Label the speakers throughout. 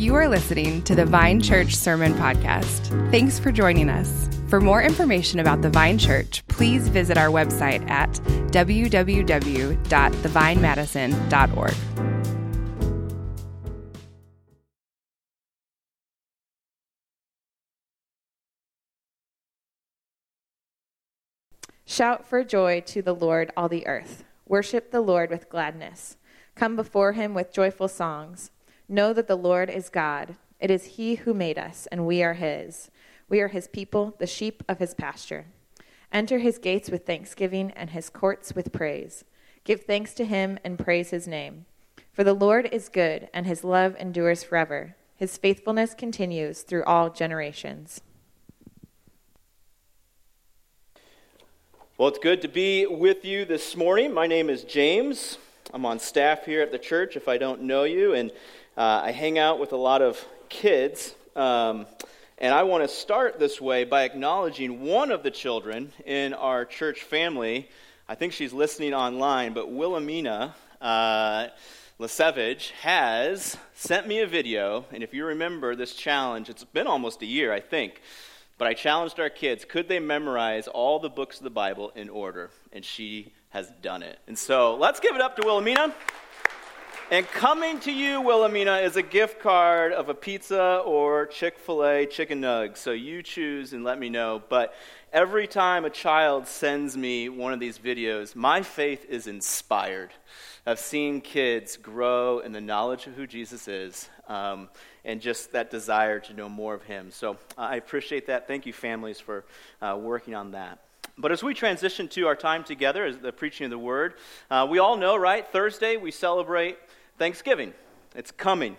Speaker 1: You are listening to the Vine Church Sermon Podcast. Thanks for joining us. For more information about the Vine Church, please visit our website at www.thevinemadison.org.
Speaker 2: Shout for joy to the Lord, all the earth. Worship the Lord with gladness. Come before him with joyful songs. Know that the Lord is God. It is he who made us, and we are his. We are his people, the sheep of his pasture. Enter his gates with thanksgiving and his courts with praise. Give thanks to him and praise his name. For the Lord is good, and his love endures forever. His faithfulness continues through all generations.
Speaker 3: Well, it's good to be with you this morning. My name is James. I'm on staff here at the church, if I don't know you, and uh, I hang out with a lot of kids. Um, and I want to start this way by acknowledging one of the children in our church family. I think she's listening online, but Wilhelmina uh, Lesevich has sent me a video. And if you remember this challenge, it's been almost a year, I think. But I challenged our kids could they memorize all the books of the Bible in order? And she has done it. And so let's give it up to Wilhelmina. And coming to you, Wilhelmina, is a gift card of a pizza or Chick fil A chicken nugs. So you choose and let me know. But every time a child sends me one of these videos, my faith is inspired of seeing kids grow in the knowledge of who Jesus is um, and just that desire to know more of Him. So I appreciate that. Thank you, families, for uh, working on that. But as we transition to our time together, as the preaching of the Word, uh, we all know, right? Thursday we celebrate Thanksgiving. It's coming.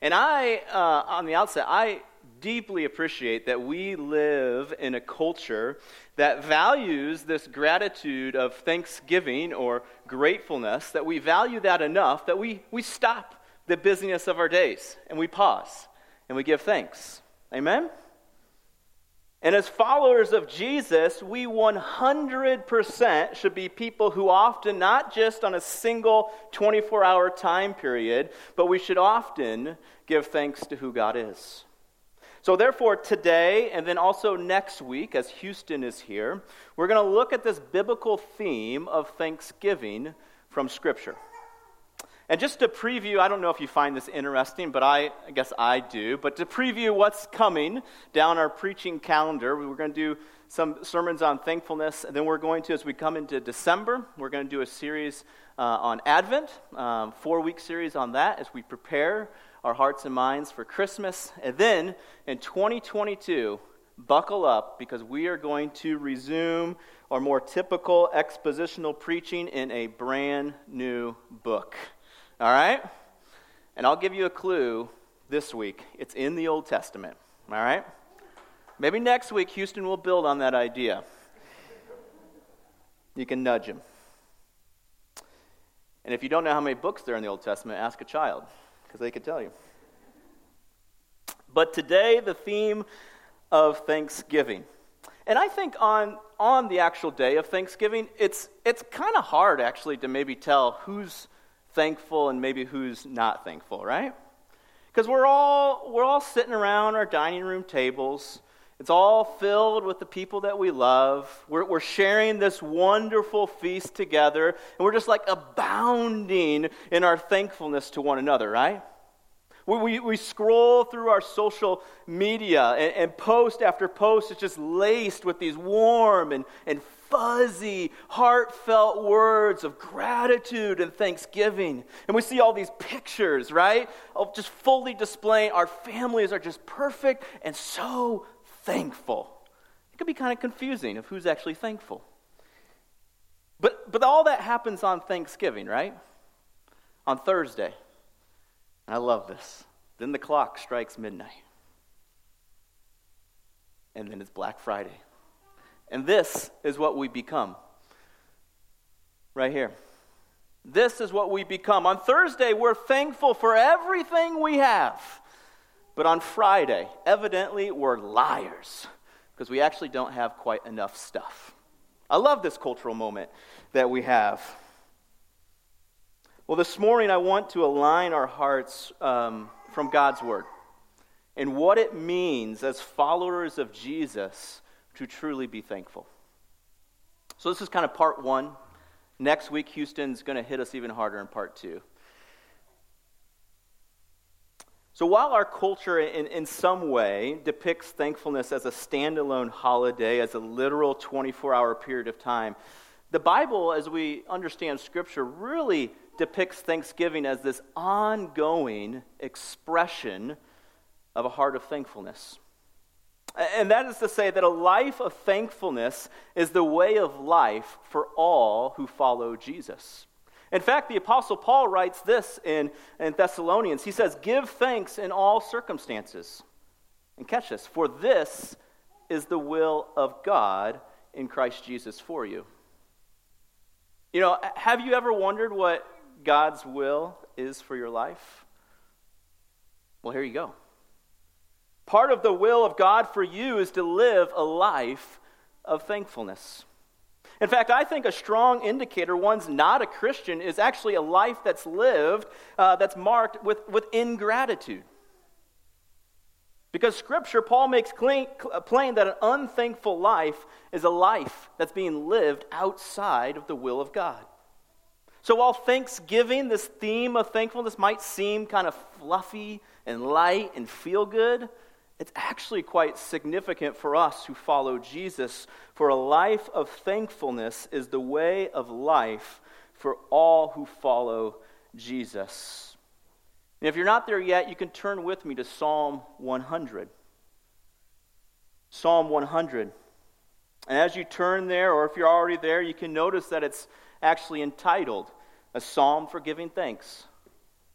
Speaker 3: And I, uh, on the outset, I deeply appreciate that we live in a culture that values this gratitude of thanksgiving or gratefulness, that we value that enough that we, we stop the busyness of our days and we pause and we give thanks. Amen? And as followers of Jesus, we 100% should be people who often, not just on a single 24 hour time period, but we should often give thanks to who God is. So, therefore, today and then also next week, as Houston is here, we're going to look at this biblical theme of thanksgiving from Scripture. And just to preview, I don't know if you find this interesting, but I, I, guess I do. But to preview what's coming down our preaching calendar, we're going to do some sermons on thankfulness. And then we're going to, as we come into December, we're going to do a series uh, on Advent, um, four week series on that as we prepare our hearts and minds for Christmas. And then in 2022, buckle up because we are going to resume our more typical expositional preaching in a brand new book. All right? And I'll give you a clue this week. It's in the Old Testament. All right? Maybe next week, Houston will build on that idea. You can nudge him. And if you don't know how many books there are in the Old Testament, ask a child, because they could tell you. But today, the theme of Thanksgiving. And I think on, on the actual day of Thanksgiving, it's, it's kind of hard actually to maybe tell who's thankful and maybe who's not thankful, right? Because we're all, we're all sitting around our dining room tables. It's all filled with the people that we love. We're, we're sharing this wonderful feast together, and we're just like abounding in our thankfulness to one another, right? We, we, we scroll through our social media, and, and post after post is just laced with these warm and, and fuzzy, heartfelt words of gratitude and thanksgiving. And we see all these pictures, right? Of just fully displaying our families are just perfect and so thankful. It can be kind of confusing of who's actually thankful. But, but all that happens on Thanksgiving, right? On Thursday. I love this. Then the clock strikes midnight. And then it's Black Friday. And this is what we become. Right here. This is what we become. On Thursday, we're thankful for everything we have. But on Friday, evidently, we're liars because we actually don't have quite enough stuff. I love this cultural moment that we have. Well, this morning, I want to align our hearts um, from God's Word. and what it means as followers of Jesus to truly be thankful. So, this is kind of part one. Next week, Houston's going to hit us even harder in part two. So, while our culture in, in some way depicts thankfulness as a standalone holiday, as a literal 24 hour period of time, the Bible, as we understand Scripture, really depicts Thanksgiving as this ongoing expression of a heart of thankfulness. And that is to say that a life of thankfulness is the way of life for all who follow Jesus. In fact, the Apostle Paul writes this in, in Thessalonians. He says, Give thanks in all circumstances. And catch this, for this is the will of God in Christ Jesus for you. You know, have you ever wondered what God's will is for your life? Well, here you go. Part of the will of God for you is to live a life of thankfulness. In fact, I think a strong indicator one's not a Christian is actually a life that's lived uh, that's marked with, with ingratitude. Because Scripture, Paul makes clean, plain that an unthankful life is a life that's being lived outside of the will of God. So while Thanksgiving, this theme of thankfulness, might seem kind of fluffy and light and feel good, it's actually quite significant for us who follow Jesus, for a life of thankfulness is the way of life for all who follow Jesus. And if you're not there yet, you can turn with me to Psalm 100. Psalm 100. And as you turn there, or if you're already there, you can notice that it's actually entitled A Psalm for Giving Thanks.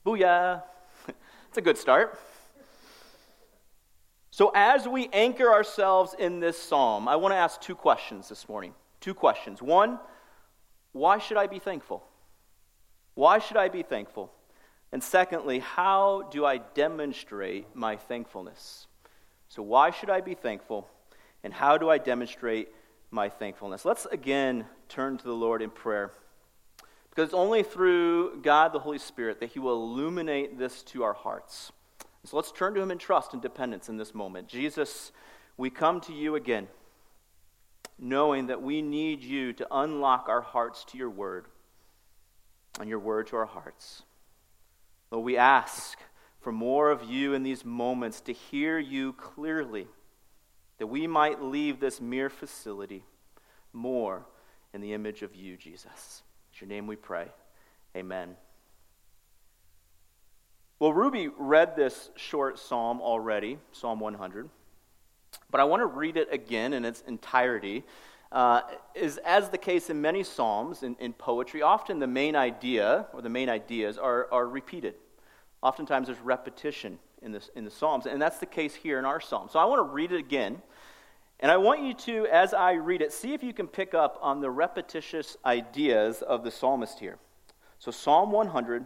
Speaker 3: Booyah! it's a good start. So, as we anchor ourselves in this psalm, I want to ask two questions this morning. Two questions. One, why should I be thankful? Why should I be thankful? And secondly, how do I demonstrate my thankfulness? So, why should I be thankful? And how do I demonstrate my thankfulness? Let's again turn to the Lord in prayer. Because it's only through God the Holy Spirit that He will illuminate this to our hearts. So let's turn to him in trust and dependence in this moment. Jesus, we come to you again, knowing that we need you to unlock our hearts to your word and your word to our hearts. Lord, we ask for more of you in these moments to hear you clearly, that we might leave this mere facility more in the image of you, Jesus. In your name we pray. Amen. Well, Ruby read this short psalm already, Psalm 100, but I want to read it again in its entirety. Uh, is as the case in many psalms in, in poetry, often the main idea or the main ideas are, are repeated. Oftentimes there's repetition in, this, in the psalms, and that's the case here in our psalm. So I want to read it again, and I want you to, as I read it, see if you can pick up on the repetitious ideas of the psalmist here. So Psalm 100,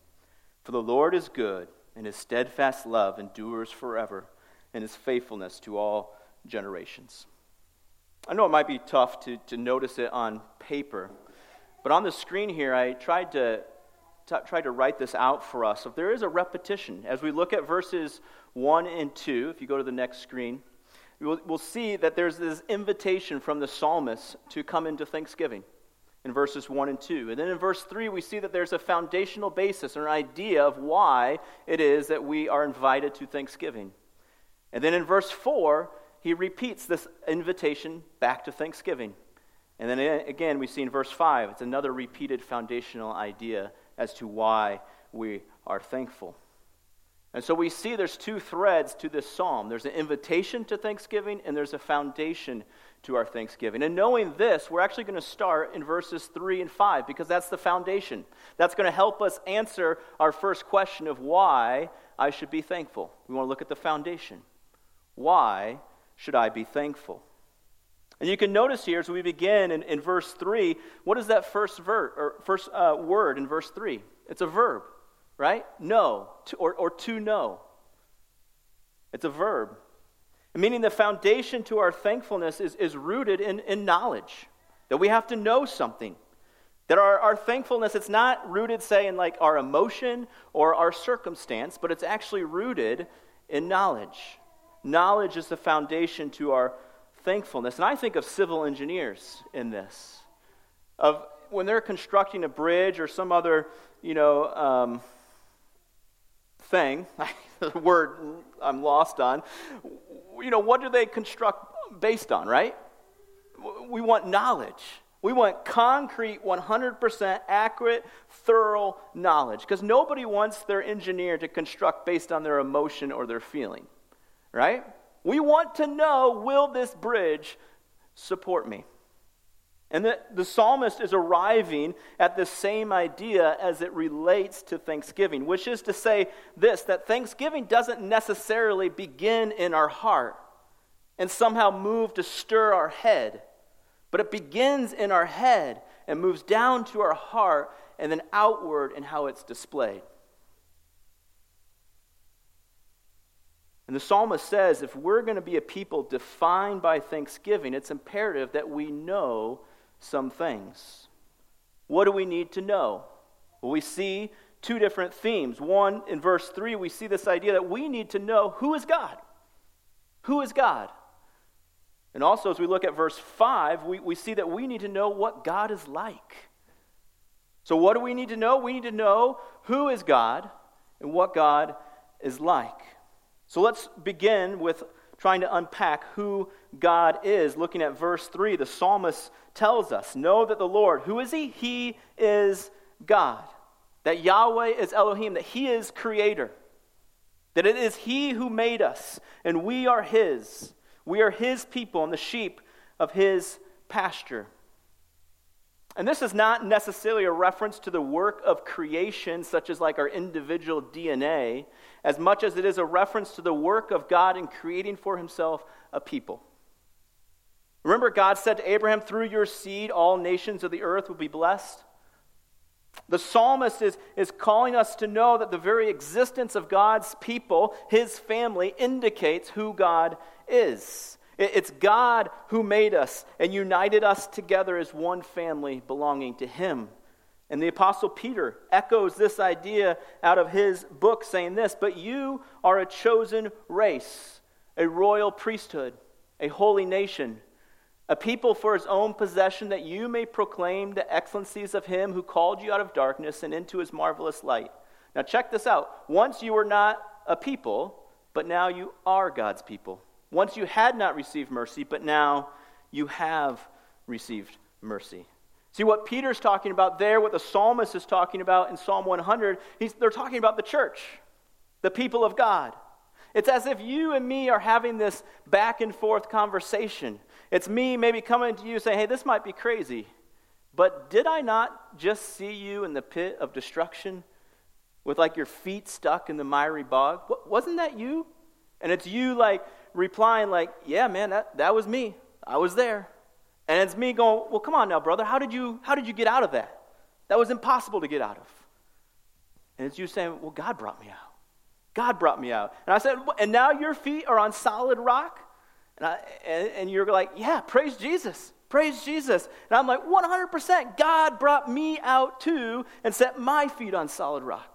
Speaker 3: For the Lord is good, and his steadfast love endures forever, and his faithfulness to all generations. I know it might be tough to, to notice it on paper, but on the screen here, I tried to, tried to write this out for us. If there is a repetition, as we look at verses 1 and 2, if you go to the next screen, we'll, we'll see that there's this invitation from the psalmist to come into thanksgiving in verses 1 and 2. And then in verse 3, we see that there's a foundational basis or an idea of why it is that we are invited to Thanksgiving. And then in verse 4, he repeats this invitation back to Thanksgiving. And then again, we see in verse 5, it's another repeated foundational idea as to why we are thankful. And so we see there's two threads to this psalm there's an invitation to thanksgiving, and there's a foundation to our thanksgiving. And knowing this, we're actually going to start in verses 3 and 5 because that's the foundation. That's going to help us answer our first question of why I should be thankful. We want to look at the foundation. Why should I be thankful? And you can notice here as we begin in, in verse 3, what is that first, ver- or first uh, word in verse 3? It's a verb, right? No, to, or, or to know. It's a verb. Meaning the foundation to our thankfulness is, is rooted in, in knowledge, that we have to know something. That our, our thankfulness, it's not rooted, say, in like our emotion or our circumstance, but it's actually rooted in knowledge. Knowledge is the foundation to our thankfulness. And I think of civil engineers in this. Of when they're constructing a bridge or some other, you know, um, thing, the word I'm lost on, you know, what do they construct based on, right? We want knowledge. We want concrete, 100% accurate, thorough knowledge. Because nobody wants their engineer to construct based on their emotion or their feeling, right? We want to know will this bridge support me? And the, the psalmist is arriving at the same idea as it relates to thanksgiving, which is to say this that thanksgiving doesn't necessarily begin in our heart and somehow move to stir our head, but it begins in our head and moves down to our heart and then outward in how it's displayed. And the psalmist says if we're going to be a people defined by thanksgiving, it's imperative that we know some things. What do we need to know? Well, we see two different themes. One, in verse 3, we see this idea that we need to know who is God. Who is God? And also, as we look at verse 5, we, we see that we need to know what God is like. So, what do we need to know? We need to know who is God and what God is like. So, let's begin with trying to unpack who God is. Looking at verse 3, the psalmist tells us Know that the Lord, who is He? He is God. That Yahweh is Elohim, that He is creator. That it is He who made us, and we are His. We are His people and the sheep of His pasture. And this is not necessarily a reference to the work of creation, such as like our individual DNA, as much as it is a reference to the work of God in creating for himself a people. Remember, God said to Abraham, Through your seed, all nations of the earth will be blessed. The psalmist is, is calling us to know that the very existence of God's people, his family, indicates who God is. It's God who made us and united us together as one family belonging to Him. And the Apostle Peter echoes this idea out of his book, saying this But you are a chosen race, a royal priesthood, a holy nation, a people for his own possession, that you may proclaim the excellencies of him who called you out of darkness and into his marvelous light. Now, check this out. Once you were not a people, but now you are God's people. Once you had not received mercy, but now you have received mercy. See what Peter's talking about there, what the psalmist is talking about in Psalm 100, they're talking about the church, the people of God. It's as if you and me are having this back and forth conversation. It's me maybe coming to you saying, hey, this might be crazy, but did I not just see you in the pit of destruction with like your feet stuck in the miry bog? Wasn't that you? And it's you like, replying like, "Yeah, man, that, that was me. I was there." And it's me going, "Well, come on now, brother. How did you how did you get out of that? That was impossible to get out of." And it's you saying, "Well, God brought me out. God brought me out." And I said, "And now your feet are on solid rock?" And, I, and, and you're like, "Yeah, praise Jesus." Praise Jesus. And I'm like, 100%. God brought me out too and set my feet on solid rock.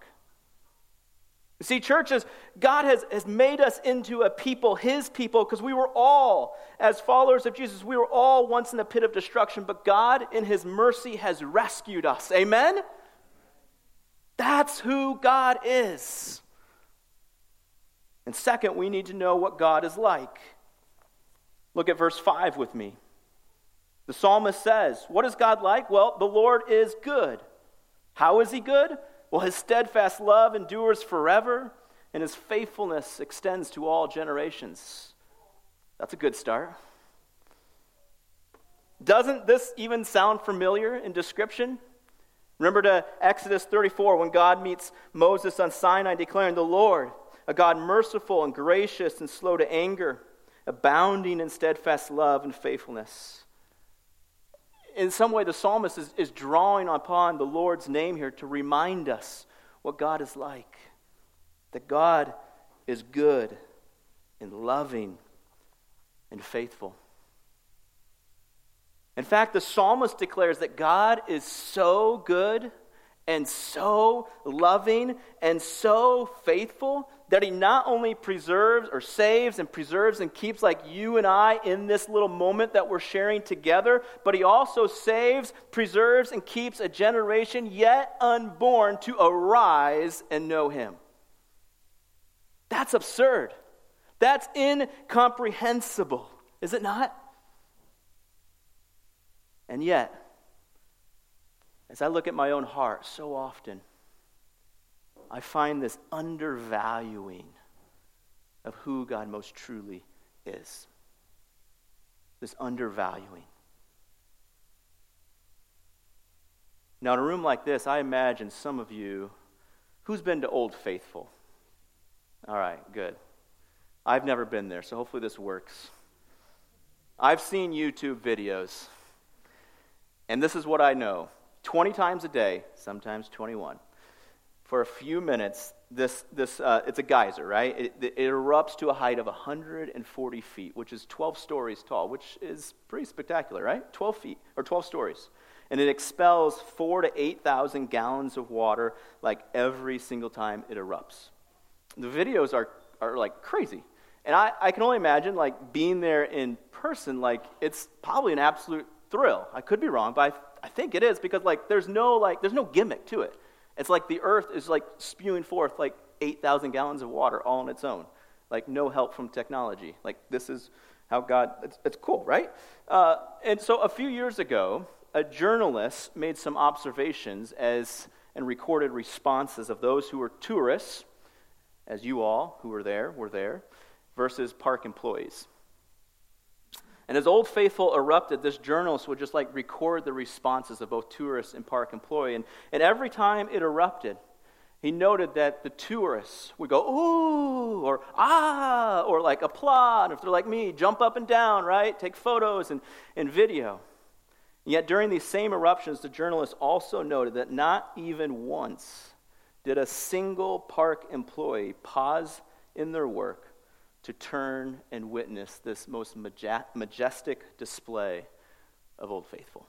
Speaker 3: See, churches, God has, has made us into a people, His people, because we were all, as followers of Jesus, we were all once in the pit of destruction, but God, in His mercy, has rescued us. Amen? That's who God is. And second, we need to know what God is like. Look at verse 5 with me. The psalmist says, What is God like? Well, the Lord is good. How is He good? Well, his steadfast love endures forever. and his faithfulness extends to all generations. That's a good start. Doesn't this even sound familiar in description? Remember to Exodus 34 when God meets Moses on Sinai declaring, The Lord, a God merciful and gracious and slow to anger, abounding in steadfast love and faithfulness. In some way, the psalmist is, is drawing upon the Lord's name here to remind us what God is like. That God is good and loving and faithful. In fact, the psalmist declares that God is so good and so loving and so faithful that he not only preserves or saves and preserves and keeps like you and I in this little moment that we're sharing together, but he also saves, preserves, and keeps a generation yet unborn to arise and know him. That's absurd. That's incomprehensible, is it not? And yet, as I look at my own heart, so often I find this undervaluing of who God most truly is. This undervaluing. Now, in a room like this, I imagine some of you, who's been to Old Faithful? All right, good. I've never been there, so hopefully this works. I've seen YouTube videos, and this is what I know 20 times a day, sometimes 21. For a few minutes, this, this uh, it's a geyser, right? It, it, erupts to a height of 140 feet, which is 12 stories tall, which is pretty spectacular, right? 12 feet, or 12 stories. And it expels four to 8,000 gallons of water like every single time it erupts. The videos are, are like crazy. And I, I can only imagine like being there in person, like it's probably an absolute thrill. I could be wrong, but I I think it is because like there's no like there's no gimmick to it. It's like the earth is like spewing forth like 8,000 gallons of water all on its own. Like no help from technology. Like this is how God, it's, it's cool, right? Uh, and so a few years ago, a journalist made some observations as and recorded responses of those who were tourists, as you all who were there were there, versus park employees. And as Old Faithful erupted, this journalist would just like record the responses of both tourists and park employee. And, and every time it erupted, he noted that the tourists would go, ooh, or ah, or like applaud. If they're like me, jump up and down, right? Take photos and, and video. And yet during these same eruptions, the journalist also noted that not even once did a single park employee pause in their work to turn and witness this most majestic display of Old Faithful.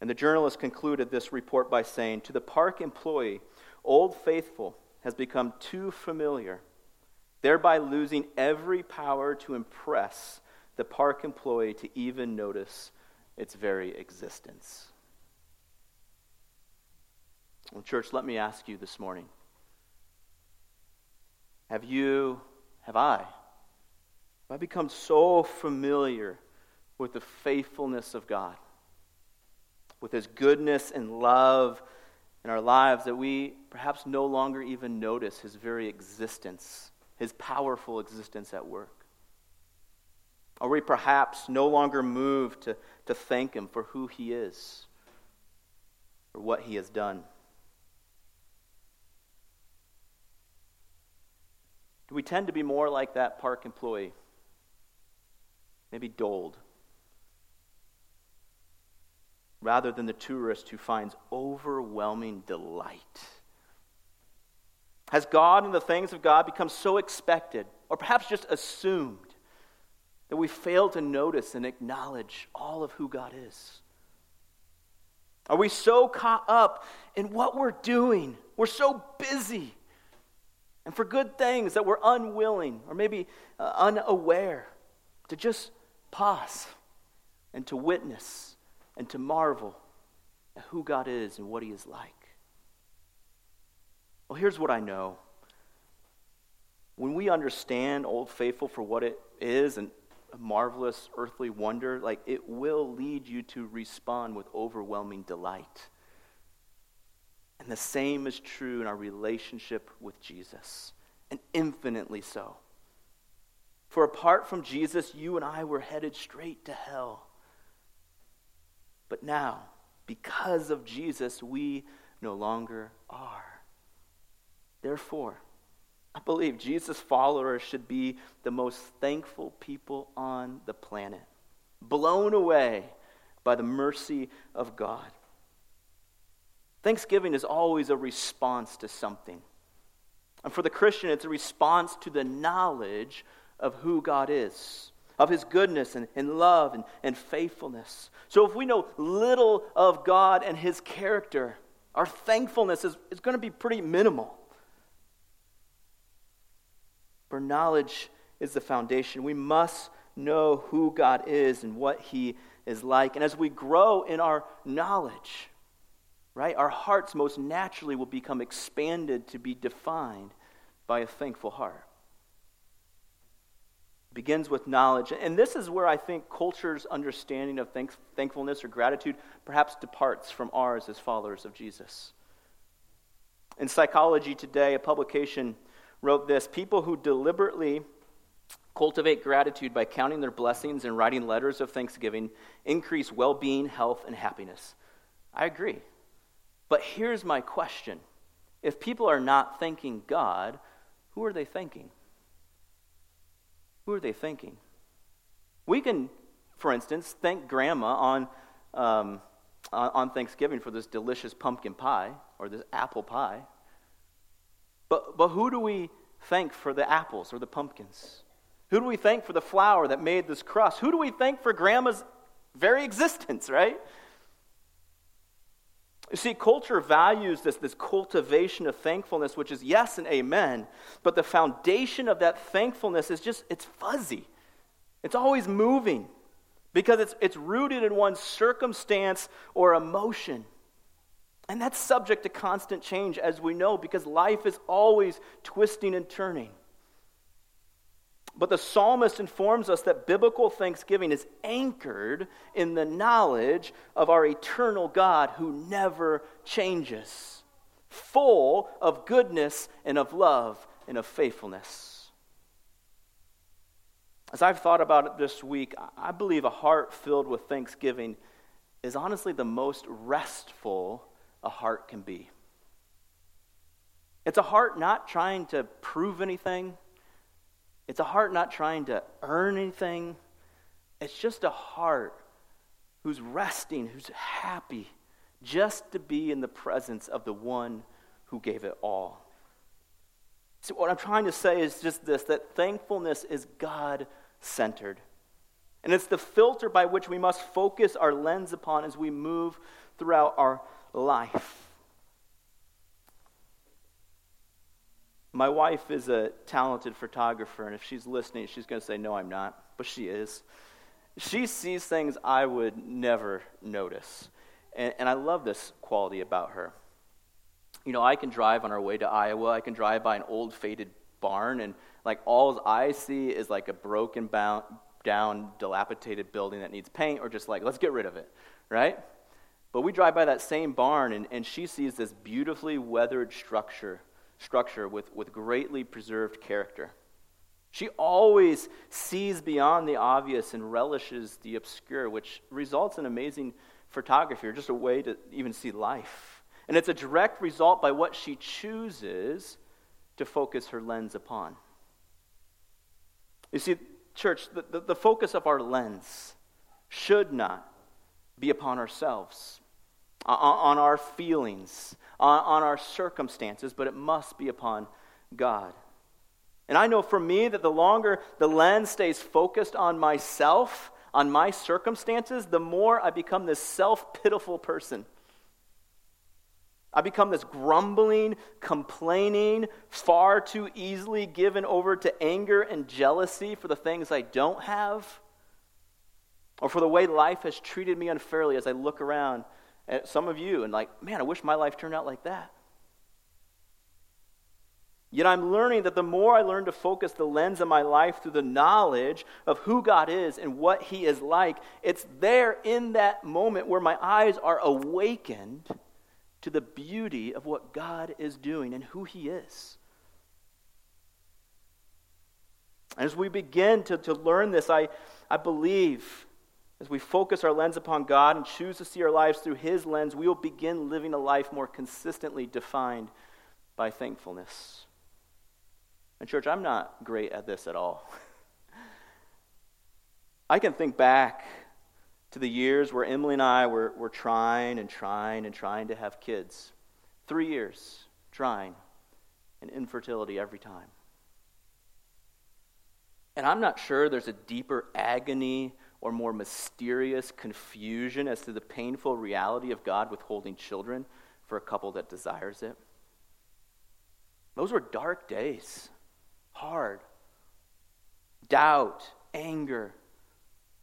Speaker 3: And the journalist concluded this report by saying To the park employee, Old Faithful has become too familiar, thereby losing every power to impress the park employee to even notice its very existence. Well, church, let me ask you this morning have you, have I, have I become so familiar with the faithfulness of God, with His goodness and love in our lives that we perhaps no longer even notice His very existence, His powerful existence at work? Are we perhaps no longer moved to, to thank Him for who He is, for what He has done? Do we tend to be more like that park employee? Maybe doled. Rather than the tourist who finds overwhelming delight. Has God and the things of God become so expected, or perhaps just assumed, that we fail to notice and acknowledge all of who God is? Are we so caught up in what we're doing? We're so busy and for good things that we're unwilling or maybe uh, unaware to just pause and to witness and to marvel at who God is and what He is like. Well, here's what I know. When we understand Old Faithful for what it is and a marvelous earthly wonder, like it will lead you to respond with overwhelming delight. And the same is true in our relationship with Jesus, and infinitely so. For apart from Jesus, you and I were headed straight to hell. But now, because of Jesus, we no longer are. Therefore, I believe Jesus' followers should be the most thankful people on the planet, blown away by the mercy of God. Thanksgiving is always a response to something. And for the Christian, it's a response to the knowledge of who God is, of his goodness and, and love and, and faithfulness. So if we know little of God and his character, our thankfulness is, is going to be pretty minimal. For knowledge is the foundation. We must know who God is and what he is like. And as we grow in our knowledge, right, our hearts most naturally will become expanded to be defined by a thankful heart. It begins with knowledge. And this is where I think culture's understanding of thank- thankfulness or gratitude perhaps departs from ours as followers of Jesus. In Psychology Today, a publication wrote this People who deliberately cultivate gratitude by counting their blessings and writing letters of thanksgiving increase well being, health, and happiness. I agree. But here's my question if people are not thanking God, who are they thanking? Who are they thanking? We can, for instance, thank grandma on, um, on Thanksgiving for this delicious pumpkin pie or this apple pie. But, but who do we thank for the apples or the pumpkins? Who do we thank for the flour that made this crust? Who do we thank for grandma's very existence, right? You see, culture values this, this cultivation of thankfulness, which is yes and amen, but the foundation of that thankfulness is just, it's fuzzy. It's always moving because it's, it's rooted in one's circumstance or emotion. And that's subject to constant change, as we know, because life is always twisting and turning. But the psalmist informs us that biblical thanksgiving is anchored in the knowledge of our eternal God who never changes, full of goodness and of love and of faithfulness. As I've thought about it this week, I believe a heart filled with thanksgiving is honestly the most restful a heart can be. It's a heart not trying to prove anything, it's a heart not trying to earn anything. It's just a heart who's resting, who's happy just to be in the presence of the one who gave it all. So, what I'm trying to say is just this that thankfulness is God centered. And it's the filter by which we must focus our lens upon as we move throughout our life. My wife is a talented photographer, and if she's listening, she's going to say, No, I'm not, but she is. She sees things I would never notice. And, and I love this quality about her. You know, I can drive on our way to Iowa, I can drive by an old faded barn, and like all I see is like a broken bound, down, dilapidated building that needs paint, or just like, let's get rid of it, right? But we drive by that same barn, and, and she sees this beautifully weathered structure, structure with, with greatly preserved character. She always sees beyond the obvious and relishes the obscure, which results in amazing photography, or just a way to even see life. And it's a direct result by what she chooses to focus her lens upon. You see, church, the, the, the focus of our lens should not be upon ourselves, on, on our feelings, on, on our circumstances, but it must be upon God. And I know for me that the longer the lens stays focused on myself, on my circumstances, the more I become this self pitiful person. I become this grumbling, complaining, far too easily given over to anger and jealousy for the things I don't have or for the way life has treated me unfairly as I look around at some of you and, like, man, I wish my life turned out like that. Yet I'm learning that the more I learn to focus the lens of my life through the knowledge of who God is and what He is like, it's there in that moment where my eyes are awakened to the beauty of what God is doing and who He is. As we begin to, to learn this, I, I believe as we focus our lens upon God and choose to see our lives through His lens, we will begin living a life more consistently defined by thankfulness. And, church, I'm not great at this at all. I can think back to the years where Emily and I were, were trying and trying and trying to have kids. Three years trying, and infertility every time. And I'm not sure there's a deeper agony or more mysterious confusion as to the painful reality of God withholding children for a couple that desires it. Those were dark days, hard. Doubt, anger,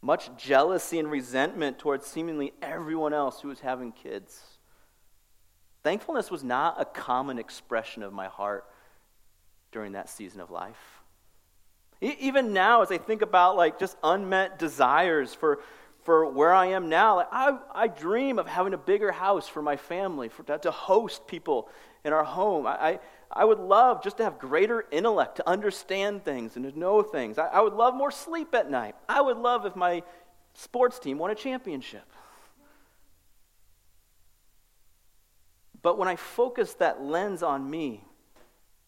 Speaker 3: much jealousy and resentment towards seemingly everyone else who was having kids. Thankfulness was not a common expression of my heart during that season of life. Even now, as I think about like just unmet desires for, for where I am now, like I, I dream of having a bigger house for my family, for, to host people in our home. I, I, I would love just to have greater intellect, to understand things and to know things. I, I would love more sleep at night. I would love if my sports team won a championship. But when I focus that lens on me,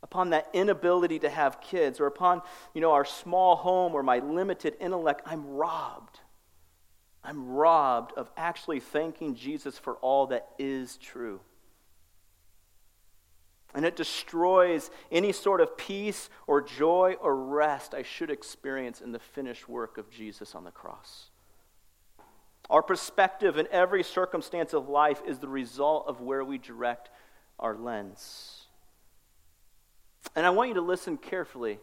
Speaker 3: upon that inability to have kids, or upon, you know, our small home or my limited intellect, I'm robbed. I'm robbed of actually thanking Jesus for all that is true. And it destroys any sort of peace or joy or rest I should experience in the finished work of Jesus on the cross. Our perspective in every circumstance of life is the result of where we direct our lens. And I want you to listen carefully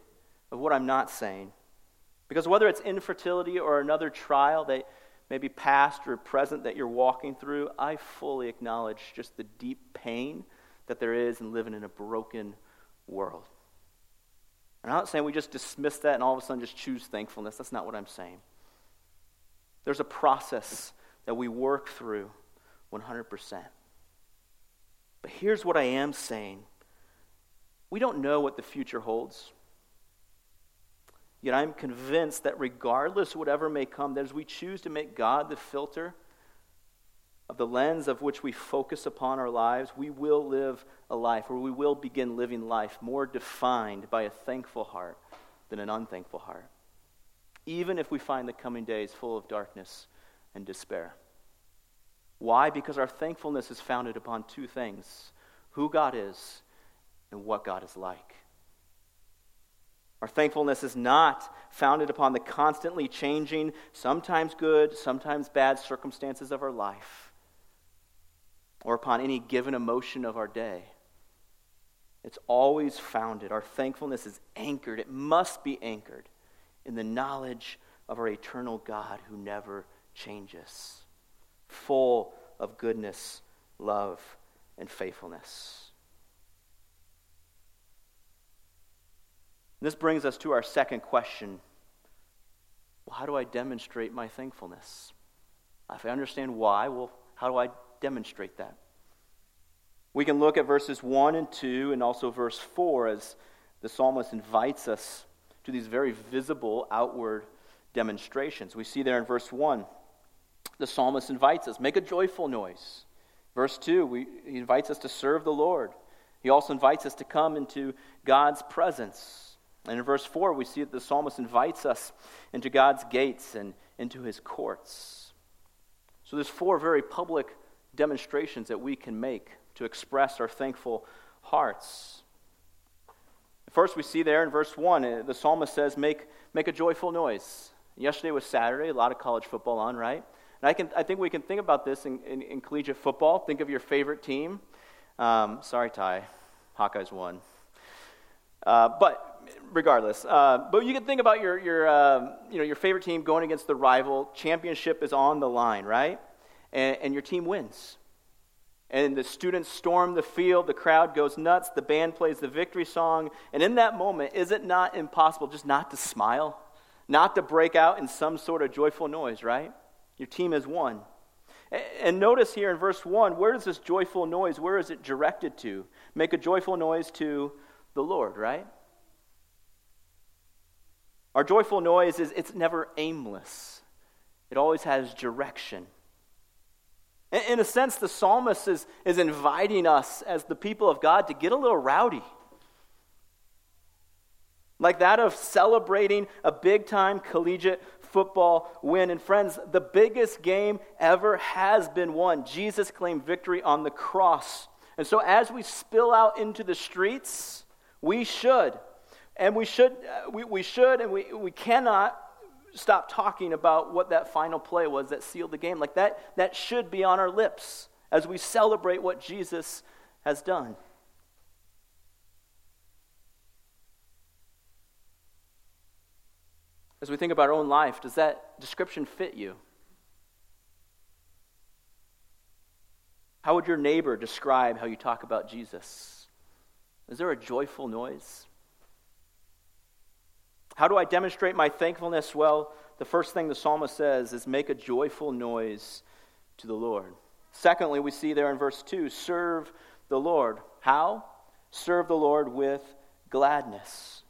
Speaker 3: of what I'm not saying. Because whether it's infertility or another trial that may be past or present that you're walking through, I fully acknowledge just the deep pain that there is in living in a broken world. And I'm not saying we just dismiss that and all of a sudden just choose thankfulness. That's not what I'm saying. There's a process that we work through 100%. But here's what I am saying we don't know what the future holds. Yet I'm convinced that regardless whatever may come, that as we choose to make God the filter of the lens of which we focus upon our lives, we will live a life, or we will begin living life more defined by a thankful heart than an unthankful heart. Even if we find the coming days full of darkness and despair. Why? Because our thankfulness is founded upon two things who God is and what God is like. Our thankfulness is not founded upon the constantly changing, sometimes good, sometimes bad circumstances of our life, or upon any given emotion of our day. It's always founded. Our thankfulness is anchored, it must be anchored in the knowledge of our eternal God who never changes, full of goodness, love, and faithfulness. This brings us to our second question well, how do I demonstrate my thankfulness? If I understand why, well, how do I demonstrate that? We can look at verses 1 and 2 and also verse 4 as the psalmist invites us to these very visible outward demonstrations. We see there in verse 1, the psalmist invites us, make a joyful noise. Verse 2, we, he invites us to serve the Lord. He also invites us to come into God's presence. And in verse 4, we see that the psalmist invites us into God's gates and into his courts. So there's four very public demonstrations that we can make to express our thankful hearts. First, we see there in verse 1, uh, the psalmist says, Make, make a joyful noise. Yesterday was Saturday, a lot of college football on, right? And I, can, I think we can think about this in, in, in collegiate football. Think of your favorite team. Um, sorry, Ty. Hawkeyes won. Uh, but regardless, uh, but you can think about your, your, uh, you know, your favorite team going against the rival. Championship is on the line, right? And, and your team wins. And the students storm the field, the crowd goes nuts, the band plays the victory song. And in that moment, is it not impossible just not to smile? Not to break out in some sort of joyful noise, right? Your team has won. And notice here in verse 1, where does this joyful noise, where is it directed to? Make a joyful noise to the Lord, right? Our joyful noise is it's never aimless. It always has direction. In a sense, the psalmist is, is inviting us as the people of God to get a little rowdy. Like that of celebrating a big time collegiate football win. And friends, the biggest game ever has been won. Jesus claimed victory on the cross. And so as we spill out into the streets, we should, and we should, uh, we, we should, and we, we cannot stop talking about what that final play was that sealed the game. Like that, that should be on our lips as we celebrate what Jesus has done. As we think about our own life, does that description fit you? How would your neighbor describe how you talk about Jesus? Is there a joyful noise? How do I demonstrate my thankfulness? Well, the first thing the psalmist says is make a joyful noise to the Lord. Secondly, we see there in verse 2 serve the Lord. How? Serve the Lord with gladness.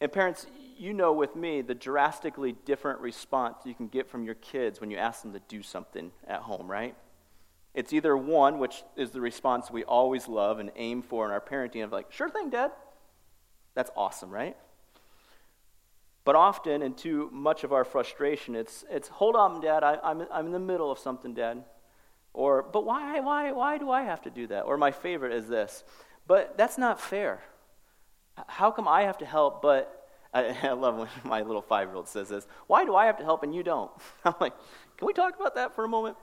Speaker 3: And parents, you know with me the drastically different response you can get from your kids when you ask them to do something at home, right? It's either one, which is the response we always love and aim for in our parenting of like, sure thing, Dad. That's awesome, right? But often, and to much of our frustration, it's, it's hold on, Dad, I, I'm, I'm in the middle of something, Dad. Or, but why, why, why do I have to do that? Or my favorite is this, but that's not fair. How come I have to help, but I, I love when my little five year old says this. Why do I have to help and you don't? I'm like, can we talk about that for a moment?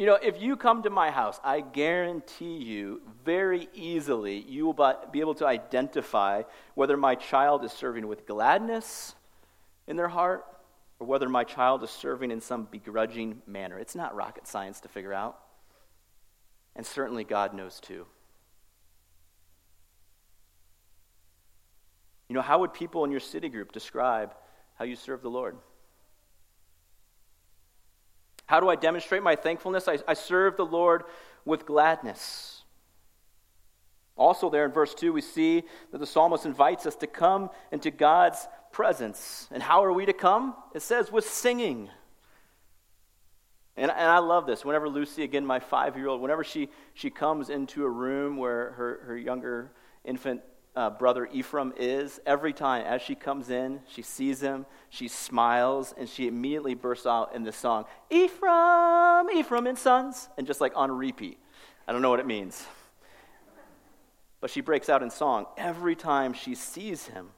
Speaker 3: You know, if you come to my house, I guarantee you very easily you will be able to identify whether my child is serving with gladness in their heart or whether my child is serving in some begrudging manner. It's not rocket science to figure out. And certainly God knows too. You know, how would people in your city group describe how you serve the Lord? How do I demonstrate my thankfulness? I, I serve the Lord with gladness. Also, there in verse 2, we see that the psalmist invites us to come into God's presence. And how are we to come? It says with singing. And, and I love this. Whenever Lucy, again, my five year old, whenever she, she comes into a room where her, her younger infant uh, brother Ephraim is. Every time as she comes in, she sees him, she smiles, and she immediately bursts out in the song, Ephraim, Ephraim and sons, and just like on repeat. I don't know what it means. But she breaks out in song every time she sees him,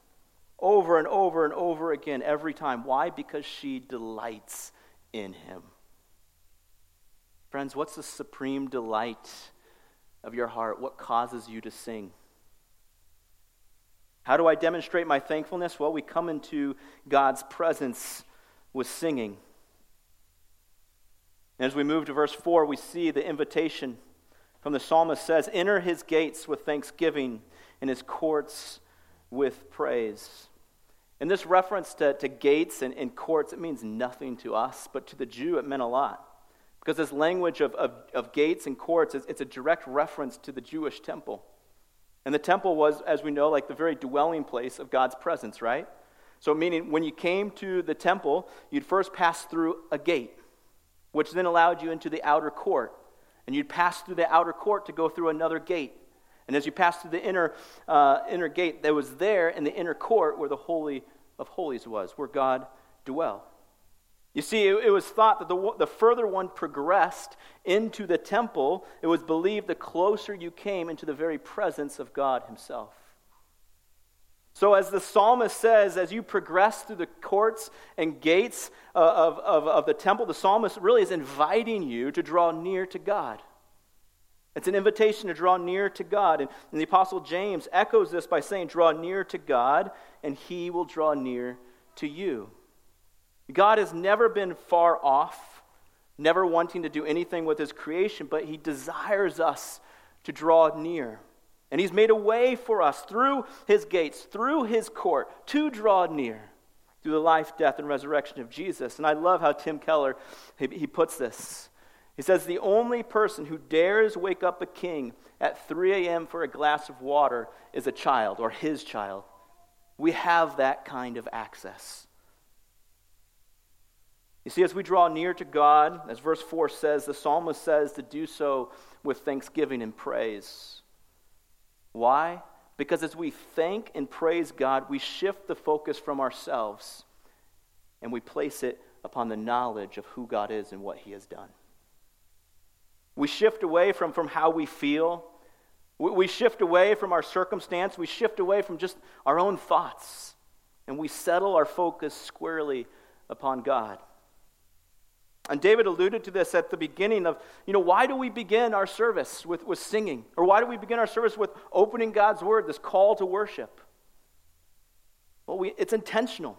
Speaker 3: over and over and over again, every time. Why? Because she delights in him. Friends, what's the supreme delight of your heart? What causes you to sing? How do I demonstrate my thankfulness? Well, we come into God's presence with singing. And as we move to verse 4, we see the invitation from the psalmist says, Enter his gates with thanksgiving and his courts with praise. And this reference to, to gates and, and courts, it means nothing to us, but to the Jew it meant a lot. Because this language of, of, of gates and courts, is, it's a direct reference to the Jewish temple. And the temple was, as we know, like the very dwelling place of God's presence, right? So, meaning when you came to the temple, you'd first pass through a gate, which then allowed you into the outer court. And you'd pass through the outer court to go through another gate. And as you passed through the inner, uh, inner gate, that was there in the inner court where the Holy of Holies was, where God dwelt. You see, it, it was thought that the, the further one progressed into the temple, it was believed the closer you came into the very presence of God Himself. So, as the psalmist says, as you progress through the courts and gates uh, of, of, of the temple, the psalmist really is inviting you to draw near to God. It's an invitation to draw near to God. And, and the Apostle James echoes this by saying, Draw near to God, and He will draw near to you. God has never been far off, never wanting to do anything with his creation, but he desires us to draw near. And he's made a way for us through his gates, through his court, to draw near. through the life, death, and resurrection of Jesus. And I love how Tim Keller he, he puts this. He says, The only person who dares wake up a king at 3 a.m. for a glass of water is a child or his child. We have that kind of access. You see, as we draw near to God, as verse 4 says, the psalmist says to do so with thanksgiving and praise. Why? Because as we thank and praise God, we shift the focus from ourselves and we place it upon the knowledge of who God is and what He has done. We shift away from, from how we feel. We, we shift away from our circumstance. We shift away from just our own thoughts. And we settle our focus squarely upon God. And David alluded to this at the beginning of, you know, why do we begin our service with, with singing? Or why do we begin our service with opening God's word, this call to worship? Well, we, it's intentional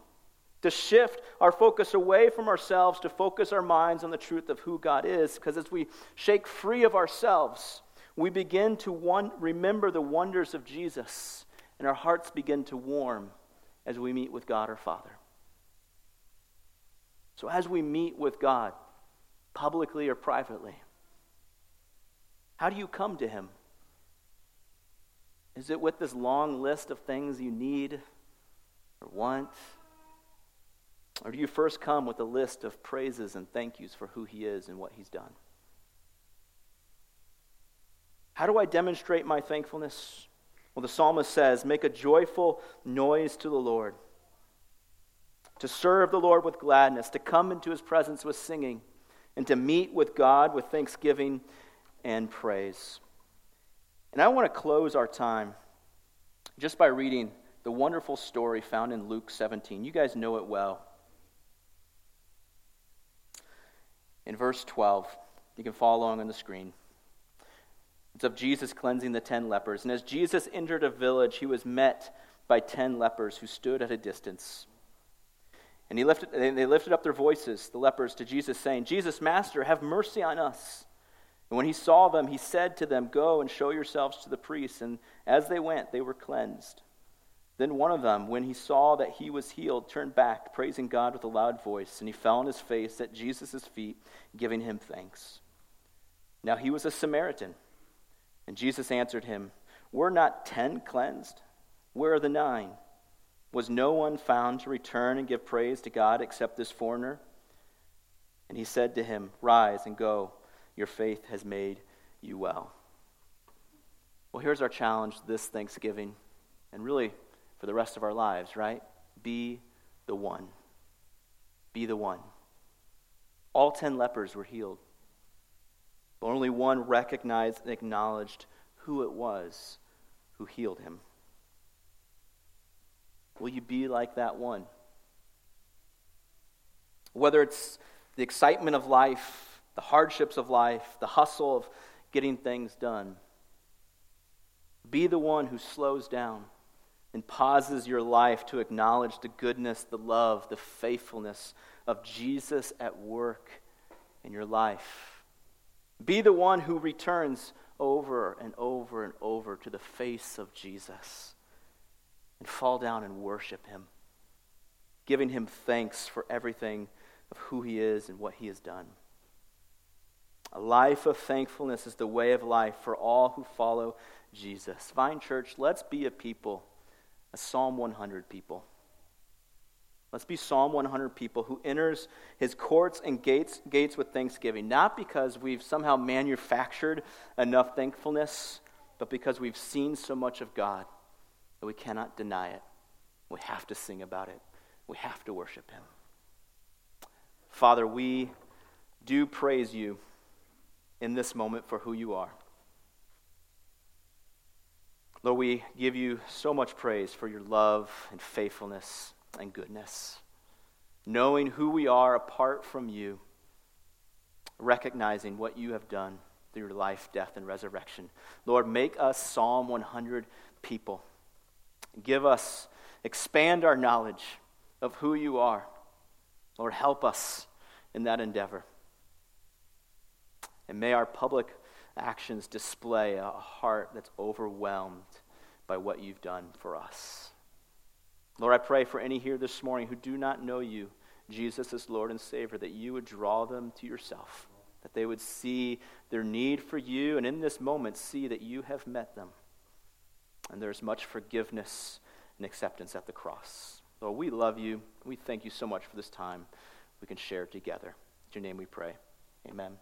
Speaker 3: to shift our focus away from ourselves to focus our minds on the truth of who God is. Because as we shake free of ourselves, we begin to one, remember the wonders of Jesus, and our hearts begin to warm as we meet with God our Father. So, as we meet with God, publicly or privately, how do you come to Him? Is it with this long list of things you need or want? Or do you first come with a list of praises and thank yous for who He is and what He's done? How do I demonstrate my thankfulness? Well, the psalmist says, Make a joyful noise to the Lord to serve the Lord with gladness, to come into his presence with singing, and to meet with God with thanksgiving and praise. And I want to close our time just by reading the wonderful story found in Luke 17. You guys know it well. In verse 12, you can follow along on the screen. It's of Jesus cleansing the ten lepers. And as Jesus entered a village, he was met by ten lepers who stood at a distance. And he lifted, they lifted up their voices, the lepers, to Jesus, saying, Jesus, Master, have mercy on us. And when he saw them, he said to them, Go and show yourselves to the priests. And as they went, they were cleansed. Then one of them, when he saw that he was healed, turned back, praising God with a loud voice, and he fell on his face at Jesus' feet, giving him thanks. Now he was a Samaritan. And Jesus answered him, Were not ten cleansed? Where are the nine? Was no one found to return and give praise to God except this foreigner? And he said to him, Rise and go. Your faith has made you well. Well, here's our challenge this Thanksgiving, and really for the rest of our lives, right? Be the one. Be the one. All ten lepers were healed, but only one recognized and acknowledged who it was who healed him. Will you be like that one? Whether it's the excitement of life, the hardships of life, the hustle of getting things done, be the one who slows down and pauses your life to acknowledge the goodness, the love, the faithfulness of Jesus at work in your life. Be the one who returns over and over and over to the face of Jesus and fall down and worship him, giving him thanks for everything of who he is and what he has done. A life of thankfulness is the way of life for all who follow Jesus. Vine Church, let's be a people, a Psalm 100 people. Let's be Psalm 100 people who enters his courts and gates, gates with thanksgiving, not because we've somehow manufactured enough thankfulness, but because we've seen so much of God we cannot deny it. We have to sing about it. We have to worship Him. Father, we do praise you in this moment for who you are. Lord, we give you so much praise for your love and faithfulness and goodness. Knowing who we are apart from you, recognizing what you have done through your life, death, and resurrection. Lord, make us Psalm 100 people Give us, expand our knowledge of who you are. Lord, help us in that endeavor. And may our public actions display a heart that's overwhelmed by what you've done for us. Lord, I pray for any here this morning who do not know you, Jesus as Lord and Savior, that you would draw them to yourself, that they would see their need for you, and in this moment see that you have met them. And there's much forgiveness and acceptance at the cross. Lord, we love you. We thank you so much for this time we can share together. In your name we pray. Amen.